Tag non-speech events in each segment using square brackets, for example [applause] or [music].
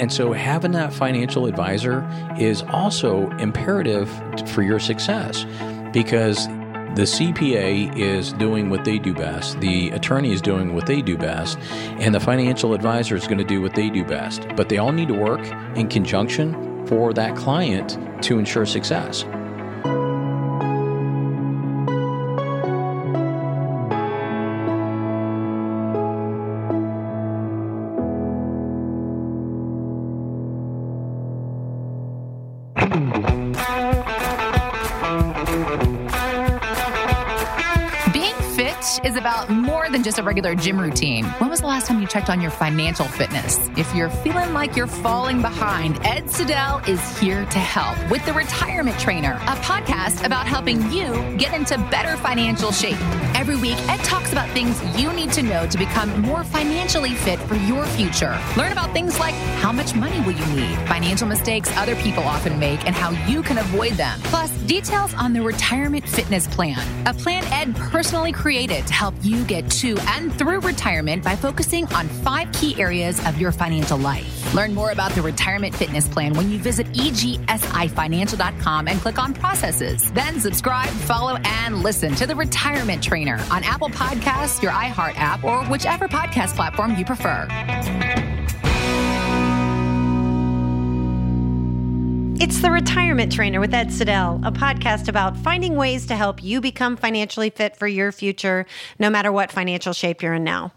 and so having that financial advisor is also imperative for your success because the CPA is doing what they do best, the attorney is doing what they do best, and the financial advisor is going to do what they do best. But they all need to work in conjunction for that client to ensure success. Just a regular gym routine. When was the last time you checked on your financial fitness? If you're feeling like you're falling behind, Ed Siddell is here to help with The Retirement Trainer, a podcast about helping you get into better financial shape. Every week, Ed talks about things you need to know to become more financially fit for your future. Learn about things like how much money will you need, financial mistakes other people often make, and how you can avoid them. Plus, details on the Retirement Fitness Plan, a plan Ed personally created to help you get to and through retirement by focusing on five key areas of your financial life. Learn more about the retirement fitness plan when you visit egsifinancial.com and click on processes. Then subscribe, follow, and listen to the Retirement Trainer on Apple Podcasts, your iHeart app, or whichever podcast platform you prefer. It's the Retirement Trainer with Ed Siddell, a podcast about finding ways to help you become financially fit for your future, no matter what financial shape you're in now.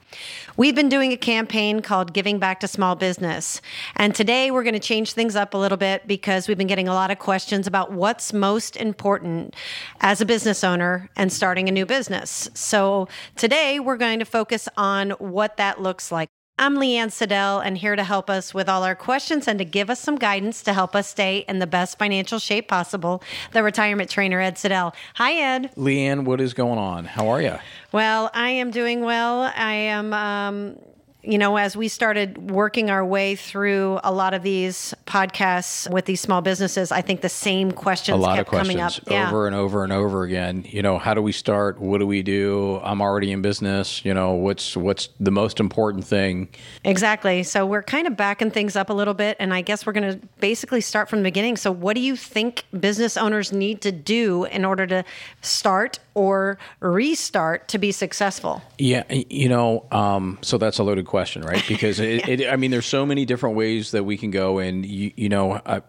We've been doing a campaign called Giving Back to Small Business. And today we're going to change things up a little bit because we've been getting a lot of questions about what's most important as a business owner and starting a new business. So today we're going to focus on what that looks like. I'm Leanne Siddell and here to help us with all our questions and to give us some guidance to help us stay in the best financial shape possible. The retirement trainer, Ed Siddell. Hi, Ed. Leanne, what is going on? How are you? Well, I am doing well. I am. Um, you know, as we started working our way through a lot of these podcasts with these small businesses, I think the same questions a lot kept of questions coming up over and over and over again. You know, how do we start? What do we do? I'm already in business. You know, what's what's the most important thing? Exactly. So we're kind of backing things up a little bit, and I guess we're going to basically start from the beginning. So, what do you think business owners need to do in order to start or restart to be successful? Yeah, you know, um, so that's a loaded question, right? [laughs] Because it, yeah. it, I mean, there's so many different ways that we can go, and you, you know, uh,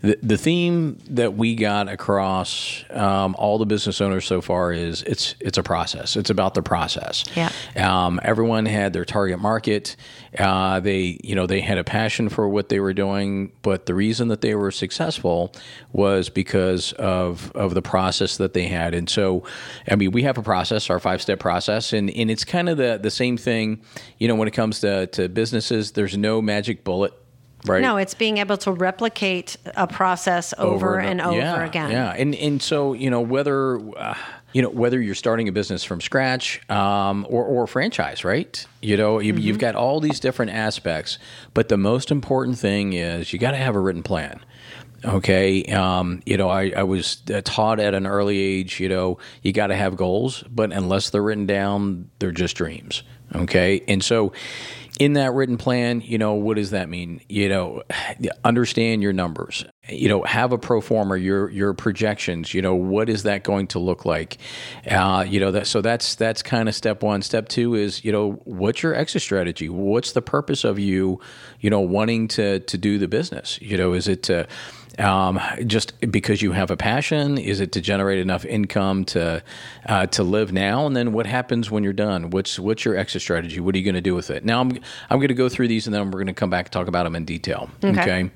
the the theme that we got across um, all the business owners so far is it's it's a process. It's about the process. Yeah. Um, everyone had their target market. Uh, they, you know, they had a passion for what they were doing, but the reason that they were successful was because of of the process that they had, and so. I mean, we have a process, our five step process, and, and it's kind of the, the same thing, you know, when it comes to, to businesses, there's no magic bullet. Right. No, it's being able to replicate a process over, over and, and, over yeah, again. Yeah, and and so you know whether uh, you know whether you're starting a business from scratch um, or or franchise, right? You know you, mm-hmm. you've got all these different aspects, but the most important thing is you got to have a written plan. Okay. Um, you know, I, I was uh, taught at an early age, you know, you got to have goals, but unless they're written down, they're just dreams. Okay. And so, in that written plan, you know, what does that mean? You know, understand your numbers. You know, have a pro forma, your your projections. You know, what is that going to look like? Uh, you know, that so that's that's kind of step one. Step two is you know, what's your exit strategy? What's the purpose of you, you know, wanting to to do the business? You know, is it to um, just because you have a passion? Is it to generate enough income to uh, to live now? And then what happens when you're done? What's what's your exit strategy? What are you going to do with it? Now I'm I'm going to go through these and then we're going to come back and talk about them in detail. Okay. okay.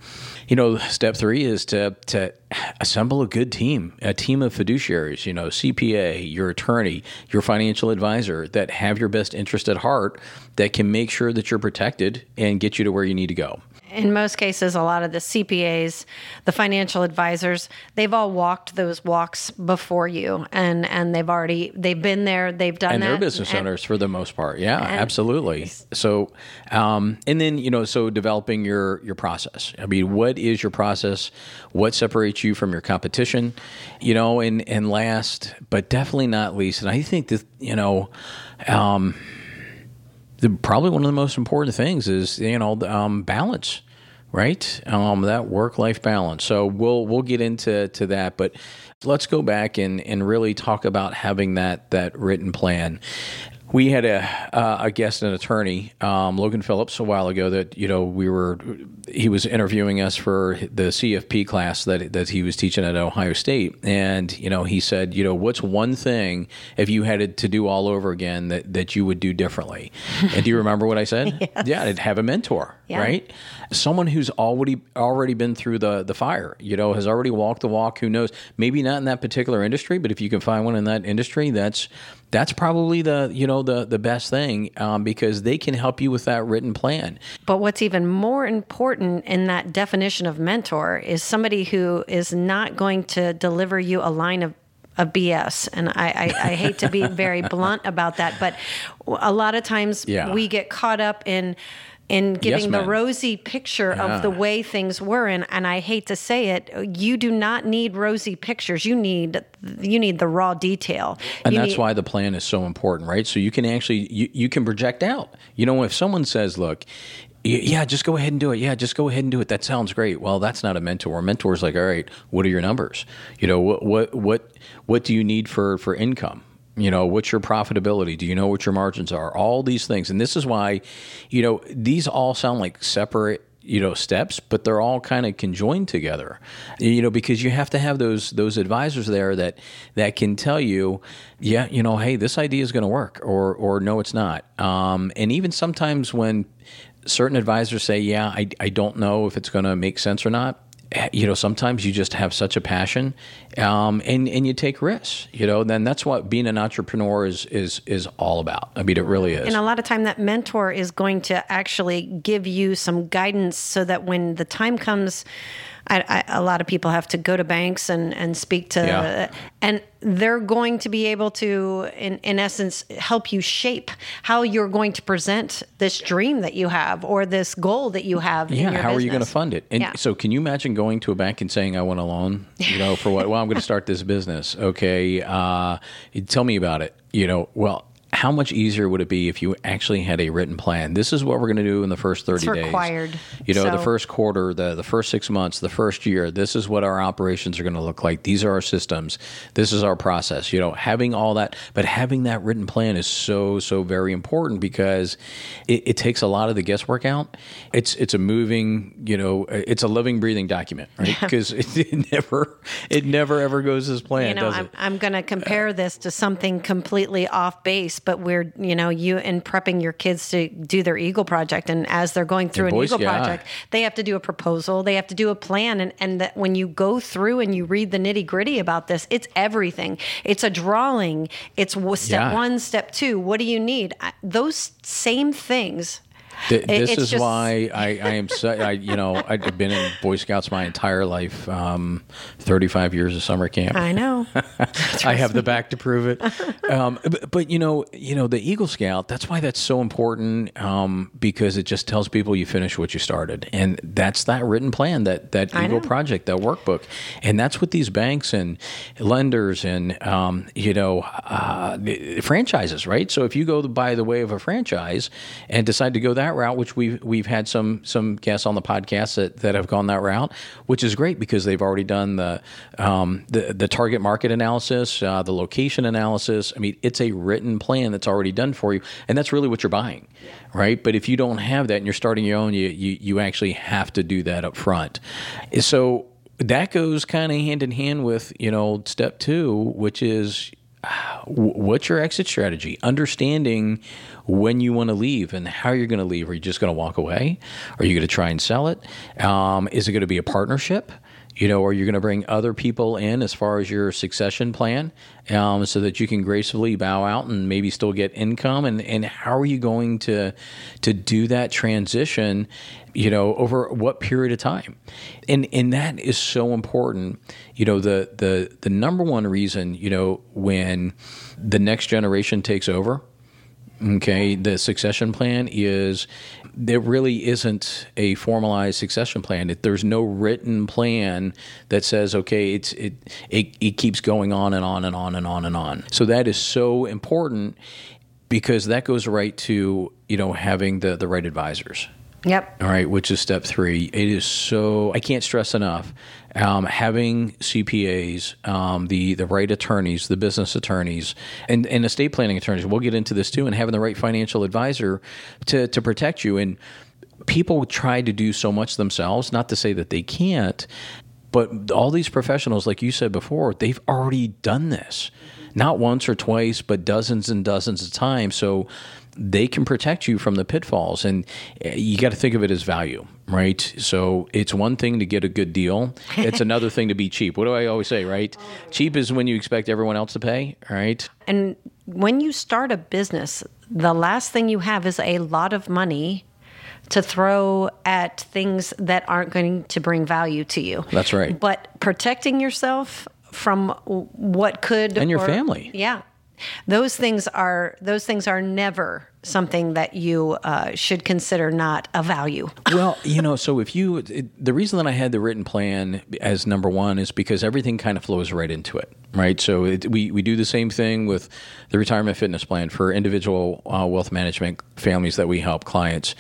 You know, step three is to to assemble a good team, a team of fiduciaries. You know, CPA, your attorney, your financial advisor that have your best interest at heart, that can make sure that you're protected and get you to where you need to go in most cases, a lot of the CPAs, the financial advisors, they've all walked those walks before you, and and they've already they've been there, they've done and that. they're business and, owners for the most part. Yeah, absolutely. So, um, and then you know, so developing your your process. I mean, what is your process? What separates you from your competition? You know, and and last but definitely not least, and I think that you know. Um, the, probably one of the most important things is you know um, balance right? Um, that work life balance. So we'll we'll get into to that, but let's go back and and really talk about having that that written plan we had a uh, a guest, an attorney, um, Logan Phillips, a while ago. That you know we were he was interviewing us for the CFP class that that he was teaching at Ohio State, and you know he said, you know, what's one thing if you had to do all over again that that you would do differently? and do you remember what I said? [laughs] yes. Yeah, I'd have a mentor, yeah. right? Someone who's already already been through the the fire, you know, has already walked the walk. Who knows? Maybe not in that particular industry, but if you can find one in that industry, that's that's probably the you know the the best thing um, because they can help you with that written plan. But what's even more important in that definition of mentor is somebody who is not going to deliver you a line of of BS. And I, I, I hate to be very [laughs] blunt about that, but a lot of times yeah. we get caught up in in giving yes, the rosy picture yeah. of the way things were and, and I hate to say it you do not need rosy pictures you need you need the raw detail and you that's need, why the plan is so important right so you can actually you, you can project out you know if someone says look yeah, just go ahead and do it. Yeah, just go ahead and do it. That sounds great. Well, that's not a mentor. A mentor is like, all right, what are your numbers? You know, what what what what do you need for for income? You know, what's your profitability? Do you know what your margins are? All these things. And this is why, you know, these all sound like separate you know steps but they're all kind of conjoined together you know because you have to have those those advisors there that that can tell you yeah you know hey this idea is going to work or or no it's not um, and even sometimes when certain advisors say yeah i, I don't know if it's going to make sense or not you know, sometimes you just have such a passion, um, and and you take risks. You know, then that's what being an entrepreneur is is is all about. I mean, it really is. And a lot of time, that mentor is going to actually give you some guidance, so that when the time comes I, I, a lot of people have to go to banks and, and speak to, yeah. and they're going to be able to, in, in essence, help you shape how you're going to present this dream that you have or this goal that you have. Yeah, how business. are you going to fund it? And yeah. so, can you imagine going to a bank and saying, "I want a loan," you know, for what? well, I'm going to start this business. Okay, uh, tell me about it. You know, well, how much easier would it be if you actually had a written plan? This is what we're going to do in the first 30 it's days. required. You know, so. the first quarter, the, the first six months, the first year, this is what our operations are going to look like. These are our systems. This is our process. You know, having all that, but having that written plan is so, so very important because it, it takes a lot of the guesswork out. It's, it's a moving, you know, it's a living, breathing document, right? Because it, it, never, it never ever goes as planned, you know, I'm, I'm going to compare this to something completely off base but we're you know you in prepping your kids to do their eagle project and as they're going through an eagle yeah. project they have to do a proposal they have to do a plan and and that when you go through and you read the nitty gritty about this it's everything it's a drawing it's step yeah. one step two what do you need those same things Th- this it's is just... why [laughs] I, I am so, I, you know, I've been in Boy Scouts my entire life, um, 35 years of summer camp. I know. [laughs] I have the back to prove it. Um, but, but, you know, you know, the Eagle Scout, that's why that's so important um, because it just tells people you finish what you started. And that's that written plan, that, that Eagle project, that workbook. And that's what these banks and lenders and, um, you know, uh, franchises, right? So if you go by the way of a franchise and decide to go that that route, which we've we've had some some guests on the podcast that, that have gone that route, which is great because they've already done the um, the, the target market analysis, uh, the location analysis. I mean, it's a written plan that's already done for you, and that's really what you're buying, right? But if you don't have that and you're starting your own, you you, you actually have to do that up front. So that goes kind of hand in hand with you know step two, which is what's your exit strategy? Understanding when you want to leave and how you're going to leave. Are you just going to walk away? Are you going to try and sell it? Um, is it going to be a partnership? You know, are you going to bring other people in as far as your succession plan um, so that you can gracefully bow out and maybe still get income? And, and how are you going to to do that transition? You know, over what period of time? And and that is so important. You know, the the the number one reason you know when the next generation takes over Okay, the succession plan is there really isn't a formalized succession plan. There's no written plan that says, okay, it's it, it it keeps going on and on and on and on and on. So that is so important because that goes right to you know having the the right advisors. Yep. All right, which is step three. It is so I can't stress enough um, having CPAs, um, the the right attorneys, the business attorneys, and, and estate planning attorneys. We'll get into this too, and having the right financial advisor to to protect you. And people try to do so much themselves. Not to say that they can't, but all these professionals, like you said before, they've already done this, not once or twice, but dozens and dozens of times. So they can protect you from the pitfalls and eh, you got to think of it as value right so it's one thing to get a good deal it's another thing to be cheap what do i always say right cheap is when you expect everyone else to pay right And when you start a business, the last thing you have is a lot of money to throw at things that aren't going to bring value to you. That's right. But protecting yourself from what could And your or- family. Yeah. Those things are those things are never something that you uh, should consider not a value. [laughs] well, you know, so if you, it, the reason that I had the written plan as number one is because everything kind of flows right into it, right? So it, we, we do the same thing with the retirement fitness plan for individual uh, wealth management families that we help clients.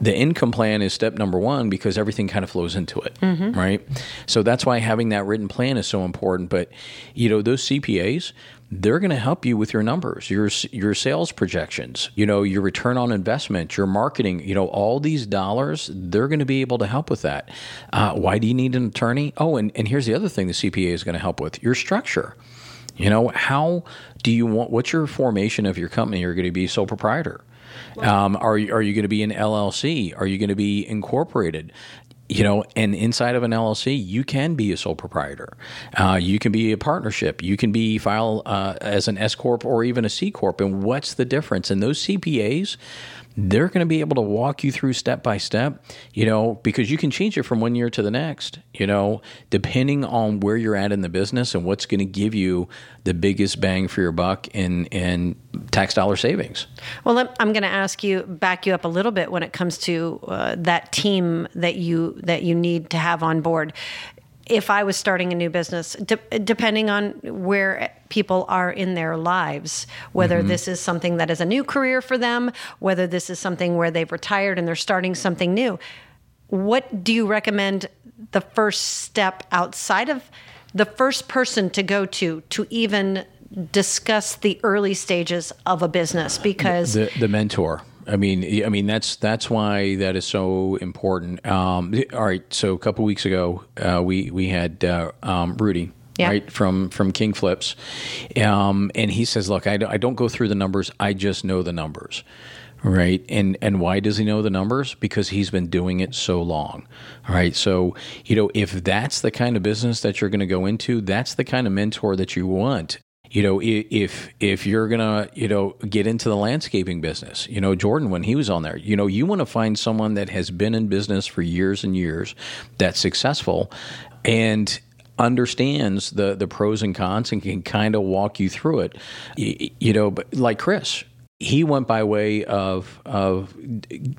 The income plan is step number one because everything kind of flows into it, right? So that's why having that written plan is so important. But, you know, those CPAs, they're going to help you with your numbers, your your sales projections, you know, your return on investment, your marketing, you know, all these dollars, they're going to be able to help with that. Uh, why do you need an attorney? Oh, and, and here's the other thing the CPA is going to help with your structure. You know, how do you want, what's your formation of your company? Are You're going to be sole proprietor. Um, are you, are you going to be an LLC? Are you going to be incorporated? You know, and inside of an LLC, you can be a sole proprietor. Uh, you can be a partnership. You can be file uh, as an S corp or even a C corp. And what's the difference? And those CPAs, they're going to be able to walk you through step by step. You know, because you can change it from one year to the next. You know, depending on where you're at in the business and what's going to give you the biggest bang for your buck in in tax dollar savings. Well, I'm going to ask you back you up a little bit when it comes to uh, that team that you that you need to have on board. If I was starting a new business, de- depending on where people are in their lives, whether mm-hmm. this is something that is a new career for them, whether this is something where they've retired and they're starting something new, what do you recommend the first step outside of the first person to go to to even discuss the early stages of a business because the the mentor. I mean, I mean that's that's why that is so important. Um, all right, so a couple weeks ago, uh, we we had uh, um, Rudy. Yeah. Right from from King Flips, um, and he says, "Look, I don't, I don't go through the numbers. I just know the numbers." Right. And and why does he know the numbers? Because he's been doing it so long. All right. So, you know, if that's the kind of business that you're going to go into, that's the kind of mentor that you want. You know, if if you're gonna, you know, get into the landscaping business, you know, Jordan when he was on there, you know, you want to find someone that has been in business for years and years, that's successful, and understands the the pros and cons and can kind of walk you through it. Y- You know, but like Chris, he went by way of of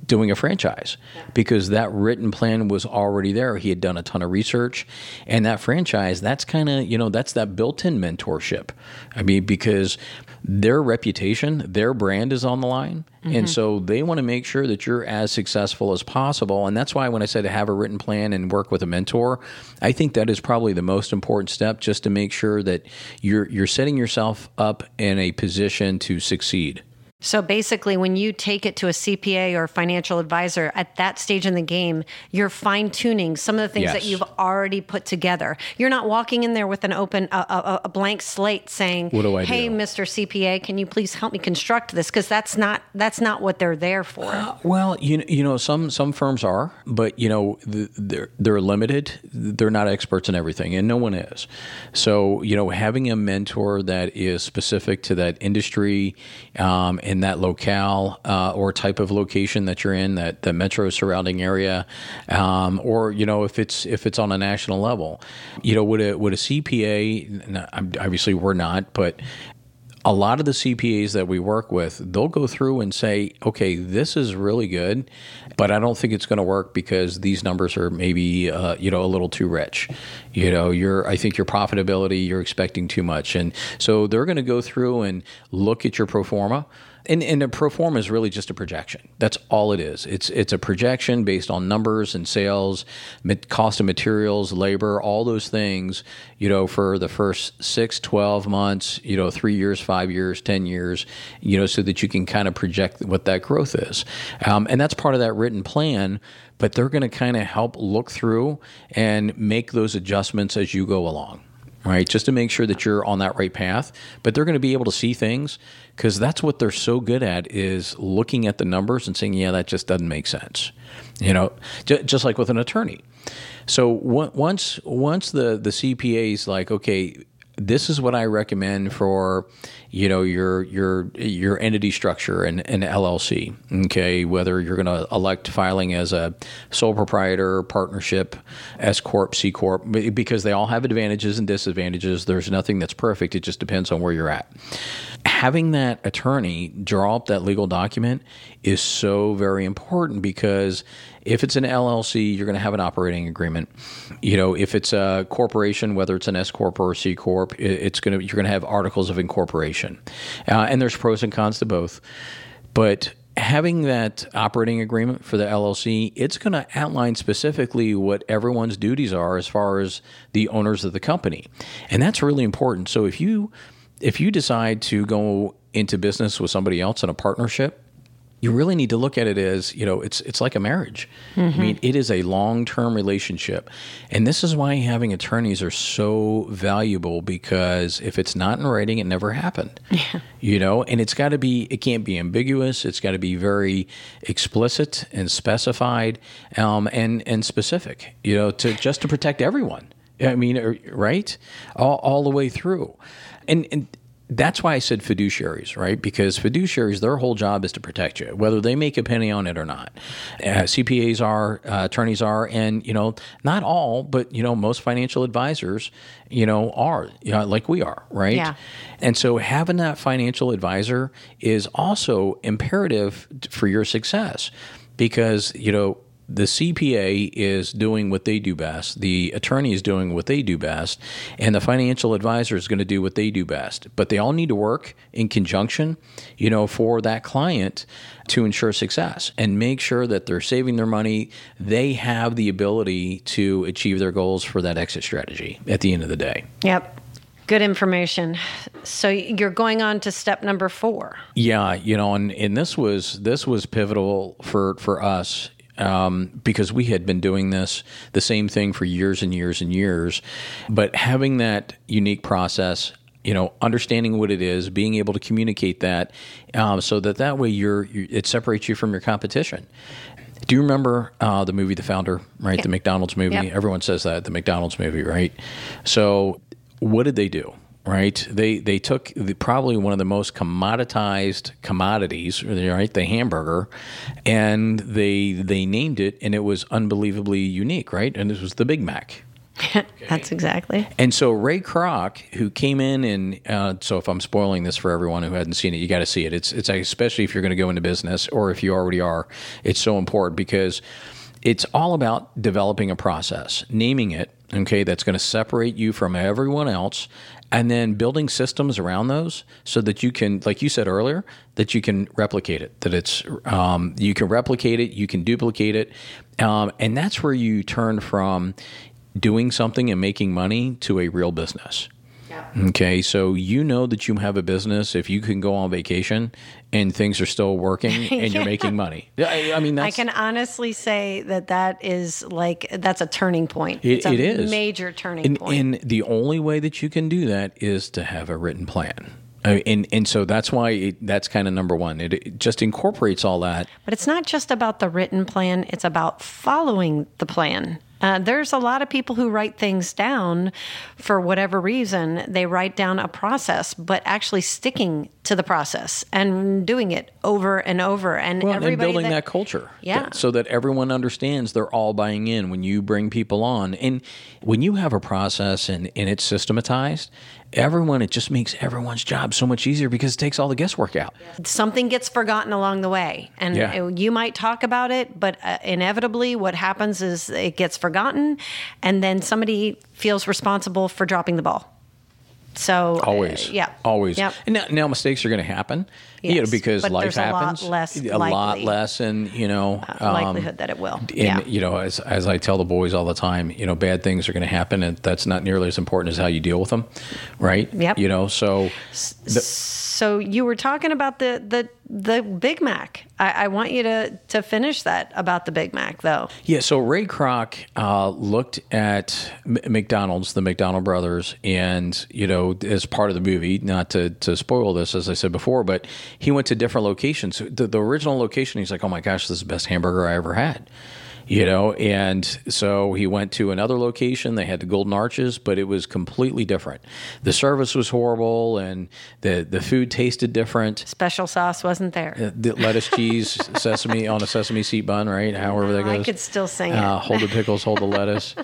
doing a franchise because that written plan was already there. He had done a ton of research, and that franchise that's kind of you know that's that built-in mentorship. I mean, because their reputation, their brand is on the line, and mm-hmm. so they want to make sure that you're as successful as possible. And that's why when I said to have a written plan and work with a mentor, I think that is probably the most important step, just to make sure that you're you're setting yourself up in a position to succeed. So basically, when you take it to a CPA or financial advisor at that stage in the game, you're fine tuning some of the things that you've already put together. You're not walking in there with an open, a, a, a blank slate saying, What do I "Hey, do?" Mr. CPA, can you please help me construct this?" Because that's not that's not what they're there for. Well, you know, you know, some some firms are, but you know, they're they're limited. They're not experts in everything, and no one is. So, you know, having a mentor that is specific to that industry, um, in that locale uh, or type of location that you're in, that the metro surrounding area, um, or you know, if it's if it's on a national level, you know, would a would a CPA? Obviously, we're not, but a lot of the CPAs that we work with, they'll go through and say, okay, this is really good, but I don't think it's going to work because these numbers are maybe, uh, you know, a little too rich. You know, your I think your profitability, you're expecting too much. And so they're going to go through and look at your pro forma. And, and a pro forma is really just a projection. That's all it is. It's it's a projection based on numbers and sales, cost of materials, labor, all those things, you know, for the first six, 12 months, you know, three years, five years, 10 years, you know, so that you can kind of project what that growth is. Um, and that's part of that written plan, but they're going to kind of help look through and make those adjustments as you go along right? Just to make sure that you're on that right path. But they're going to be able to see things because that's what they're so good at is looking at the numbers and saying, yeah, that just doesn't make sense. You know, just like with an attorney. So once once the the CPA is like, okay, this is what I recommend for you know your your your entity structure and an LLC. Okay, whether you're going to elect filing as a sole proprietor, partnership, S corp, C corp, because they all have advantages and disadvantages. There's nothing that's perfect. It just depends on where you're at. Having that attorney draw up that legal document is so very important because if it's an LLC, you're going to have an operating agreement. You know, if it's a corporation, whether it's an S corp or a C corp, it's going to you're going to have articles of incorporation, uh, and there's pros and cons to both. But having that operating agreement for the LLC, it's going to outline specifically what everyone's duties are as far as the owners of the company, and that's really important. So if you if you decide to go into business with somebody else in a partnership you really need to look at it as you know it's it's like a marriage. Mm-hmm. I mean, it is a long term relationship, and this is why having attorneys are so valuable because if it's not in writing, it never happened. Yeah. You know, and it's got to be it can't be ambiguous. It's got to be very explicit and specified, um, and and specific. You know, to just to protect everyone. I mean, er, right, all all the way through, and and that's why I said fiduciaries, right? Because fiduciaries, their whole job is to protect you, whether they make a penny on it or not. Uh, CPAs are, uh, attorneys are, and you know, not all, but you know, most financial advisors, you know, are you know, like we are, right? Yeah. And so having that financial advisor is also imperative for your success because you know the CPA is doing what they do best, the attorney is doing what they do best, and the financial advisor is going to do what they do best. But they all need to work in conjunction, you know, for that client to ensure success and make sure that they're saving their money. They have the ability to achieve their goals for that exit strategy at the end of the day. Yep. Good information. So you're going on to step number four. Yeah, you know, and, and this was this was pivotal for for us um, because we had been doing this the same thing for years and years and years. But having that unique process, you know, understanding what it is, being able to communicate that, um, so that that way you're, you're, it separates you from your competition. Do you remember uh, the movie The Founder? Right, the McDonald's movie. Yep. Everyone says that the McDonald's movie, right? So, what did they do? Right? They they took the, probably one of the most commoditized commodities, right? The hamburger, and they they named it, and it was unbelievably unique, right? And this was the Big Mac. Okay. [laughs] That's exactly. And so Ray Kroc, who came in and uh, so if I'm spoiling this for everyone who hadn't seen it, you got to see it. It's it's especially if you're going to go into business or if you already are, it's so important because it's all about developing a process, naming it, okay, that's going to separate you from everyone else, and then building systems around those so that you can, like you said earlier, that you can replicate it, that it's, um, you can replicate it, you can duplicate it. Um, and that's where you turn from doing something and making money to a real business. Okay, so you know that you have a business if you can go on vacation and things are still working [laughs] and yeah. you're making money. I, I mean, I can honestly say that that is like that's a turning point. It, it's a it is major turning and, point. And the only way that you can do that is to have a written plan. and and so that's why it, that's kind of number one. It, it, just incorporates all that. But it's not just about the written plan; it's about following the plan. Uh, there's a lot of people who write things down for whatever reason. They write down a process, but actually sticking to the process and doing it over and over. And well, and building that, that culture. Yeah. That, so that everyone understands they're all buying in when you bring people on. And when you have a process and, and it's systematized, everyone, it just makes everyone's job so much easier because it takes all the guesswork out. Something gets forgotten along the way. And yeah. you might talk about it, but uh, inevitably what happens is it gets forgotten and then somebody feels responsible for dropping the ball. So uh, Always. yeah, Always. Yep. And now, now mistakes are going to happen. you know, because but life there's a lot happens. less a lot less, and you know, um, likelihood that it will. And Yeah. you know, as as I tell the boys all the time, you know, bad things are going to happen, and that's not nearly as important as how you deal with them, right? Yep. You know, so the, So you were talking about the the the Big Mac. I, I want you to to finish that about the Big Mac, though. Yeah, so Ray Kroc uh, looked at M- McDonald's, the McDonald brothers, and you know, as part of the movie, not to, to spoil this, as I said before, but he went to different locations. The, the original location, he's like, "Oh my gosh, this is the best hamburger I ever had," you know, and so he went to another location. They had the Golden Arches, but it was completely different. The service was horrible, and the the food tasted different Special sauce wasn't there. the lettuce, cheese, [laughs] sesame on a sesame seed bun, right? However that goes. I could still sing Uh, it. hold the pickles, hold the lettuce.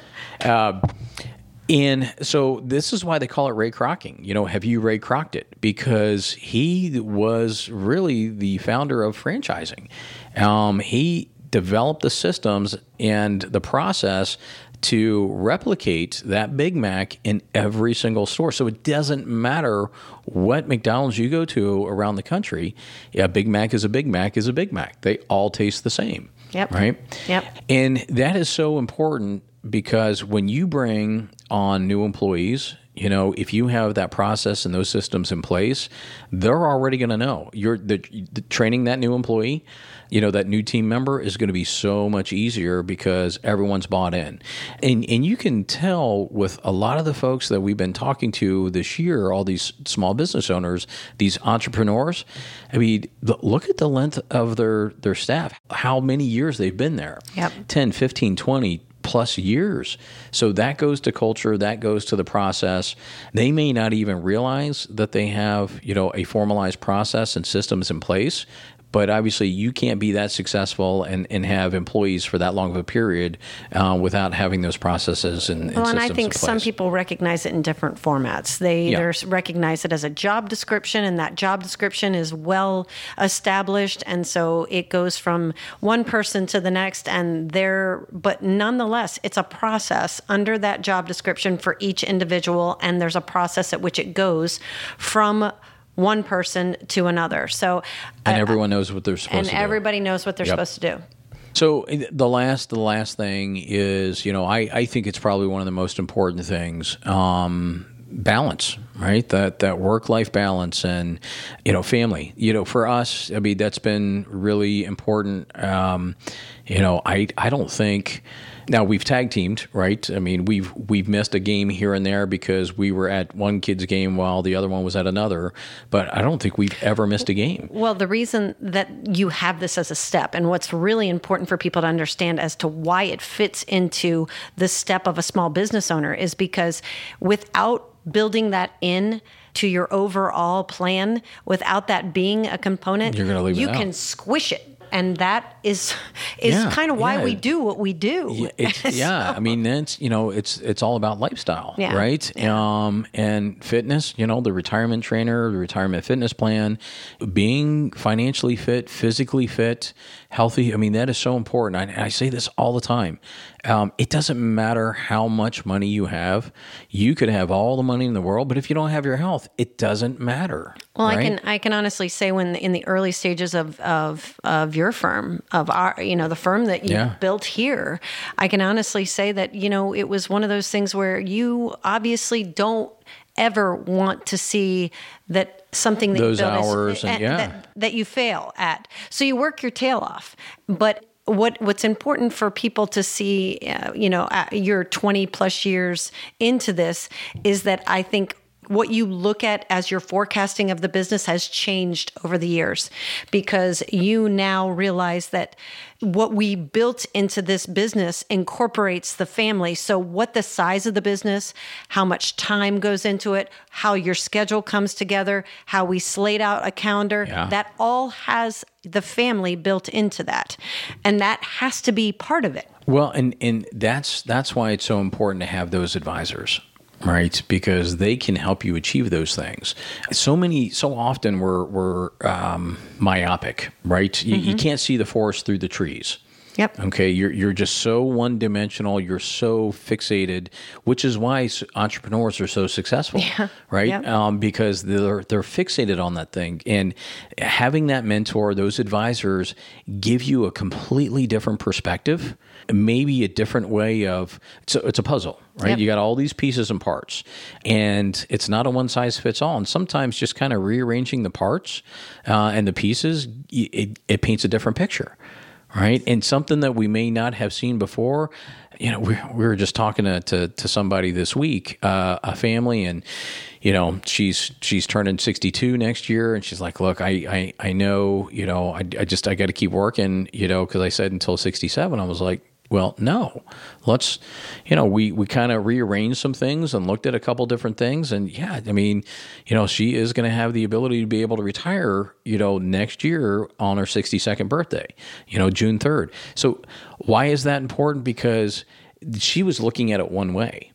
Uh, [laughs] and so this is why they call it Ray Krocking. You know, have you Ray Krocked it? Because he was really the founder of franchising. Um, he developed the systems and the process to replicate that Big Mac in every single store. So it doesn't matter what McDonald's you go to around the country. a Big Mac is a Big Mac is a Big Mac. They all taste the same. Yep. Right? Yep. And that is so important because when you bring on new employees, you know, if you have that process and those systems in place, they're already going to know. You're the, the training that new employee, you know, that new team member is going to be so much easier because everyone's bought in. And and you can tell with a lot of the folks that we've been talking to this year, all these small business owners, these entrepreneurs, I mean, the, look at the length of their their staff, how many years they've been there. Yep. 10, 15, 20 plus years. So that goes to culture, that goes to the process. They may not even realize that they have, you know, a formalized process and systems in place. But obviously, you can't be that successful and, and have employees for that long of a period uh, without having those processes and, and Well, and I think some people recognize it in different formats. They Yeah. either recognize it as a job description, and that job description is well established, and so it goes from one person to the next, and they're. But nonetheless, it's a process under that job description for each individual, and there's a process at which it goes from one person to another. So, and everyone knows what they're supposed and to do. everybody knows what they're Yep. supposed to do. So uh, the last, the last thing is, you know, I, I think it's probably one of the most important things. Um, balance, right? That that work life balance and you know family. You know, for us, I mean, that's been really important. Um, you know, I I don't think. Now we've tag teamed, right? I mean, we've we've missed a game here and there because we were at one kid's game while the other one was at another. But I don't think we've ever missed a game. Well, the reason that you have this as a step, and what's really important for people to understand as to why it fits into the step of a small business owner, is because without building that in to your overall plan, without that being a component, You're gonna leave you can squish it. And that is is Yeah, kind of why yeah. we do what we do. Yeah, [laughs] it's, yeah. I mean, it's you know, it's it's all about lifestyle, Yeah, right? Um, and fitness. You know, the retirement trainer, the retirement fitness plan, being financially fit, physically fit, healthy. I mean, that is so important. I, I say this all the time. Um, it doesn't matter how much money you have. You could have all the money in the world, but if you don't have your health, it doesn't matter. Well, I can I can honestly say when in the early stages of of of your firm of our you know the firm that you Yeah. built here, I can honestly say that you know it was one of those things where you obviously don't ever want to see that something that Those you built is- hours and- yeah. that, that you fail at. So you work your tail off, but what what's important for people to see, uh, you know, uh, you're 20 plus years into this, is that I think what you look at as your forecasting of the business has changed over the years because you now realize that what we built into this business incorporates the family. So, what the size of the business, how much time goes into it, how your schedule comes together, how we slate out a calendar, Yeah. that all has the family built into that. And that has to be part of it. Well, and and that's that's why it's so important to have those advisors, right? Because they can help you achieve those things. So many, so often we're we're um, myopic, right? You, you can't see the forest through the trees. Yep. Okay, you're you're just so one dimensional. You're so fixated, which is why entrepreneurs are so successful, [laughs] right? Yep. Um, because they're they're fixated on that thing, and having that mentor, those advisors, give you a completely different perspective, maybe a different way of. It's a, it's a puzzle, right? Yep. You got all these pieces and parts, and it's not a one size fits all. And sometimes just kind of rearranging the parts uh, and the pieces, it, it paints a different picture right? And something that we may not have seen before. You know, we, we were just talking to, to, to somebody this week, uh, a family, and you know, she's she's turning sixty two next year, and she's like, "Look, I I, I know, you know, I, I just I got to keep working, you know, because I said until sixty seven. I was like, well, no. Let's, you know, we, we kind of rearranged some things and looked at a couple different things. And yeah, I mean, you know, she is going to have the ability to be able to retire, you know, next year on her 62nd birthday, you know, June 3rd. So why is that important? Because she was looking at it one way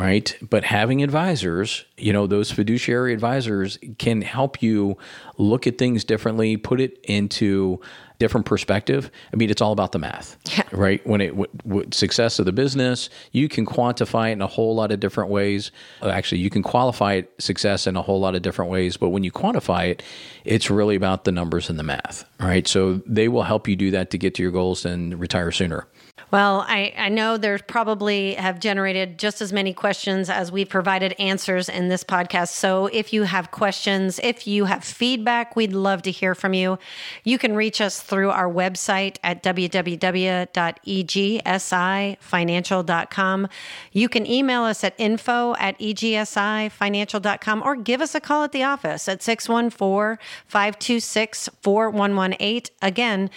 right? But having advisors, you know, those fiduciary advisors can help you look at things differently, put it into different perspective. I mean, it's all about the math, Yeah. right? When it w- w- success of the business, you can quantify it in a whole lot of different ways. Uh, Actually, you can qualify it success in a whole lot of different ways. But when you quantify it, it's really about the numbers and the math, right? So they will help you do that to get to your goals and retire sooner. Well, I, I know there's probably have generated just as many questions as we've provided answers in this podcast. So if you have questions, if you have feedback, we'd love to hear from you. You can reach us through our website at www.egsifinancial.com. You can email us at info at egsifinancial.com or give us a call at the office at 614 526 4118. Again,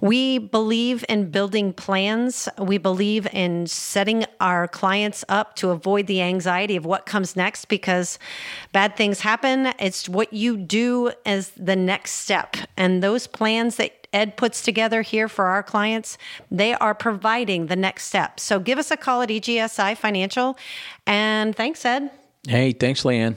we believe in building plans. We believe in setting our clients up to avoid the anxiety of what comes next because bad things happen. It's what you do as the next step. And those plans that Ed puts together here for our clients, they are providing the next step. So give us a call at EGSI Financial. And thanks, Ed. Hey, thanks, Leanne.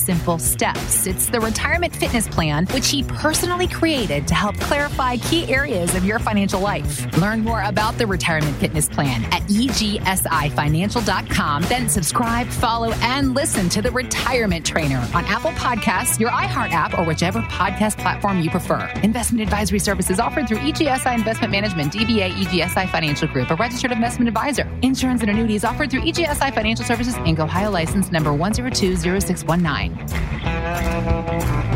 simple steps. It's the retirement fitness plan, which he personally created to help clarify key areas of your financial life. Learn more about the retirement fitness plan at egsifinancial.com. Then subscribe, follow, and listen to the retirement trainer on Apple Podcasts, your iHeart app, or whichever podcast platform you prefer. Investment advisory services offered through EGSI Investment Management, DBA EGSI Financial Group, a registered investment advisor. Insurance and annuities offered through EGSI Financial Services, Inc., Ohio license number 1020619. Música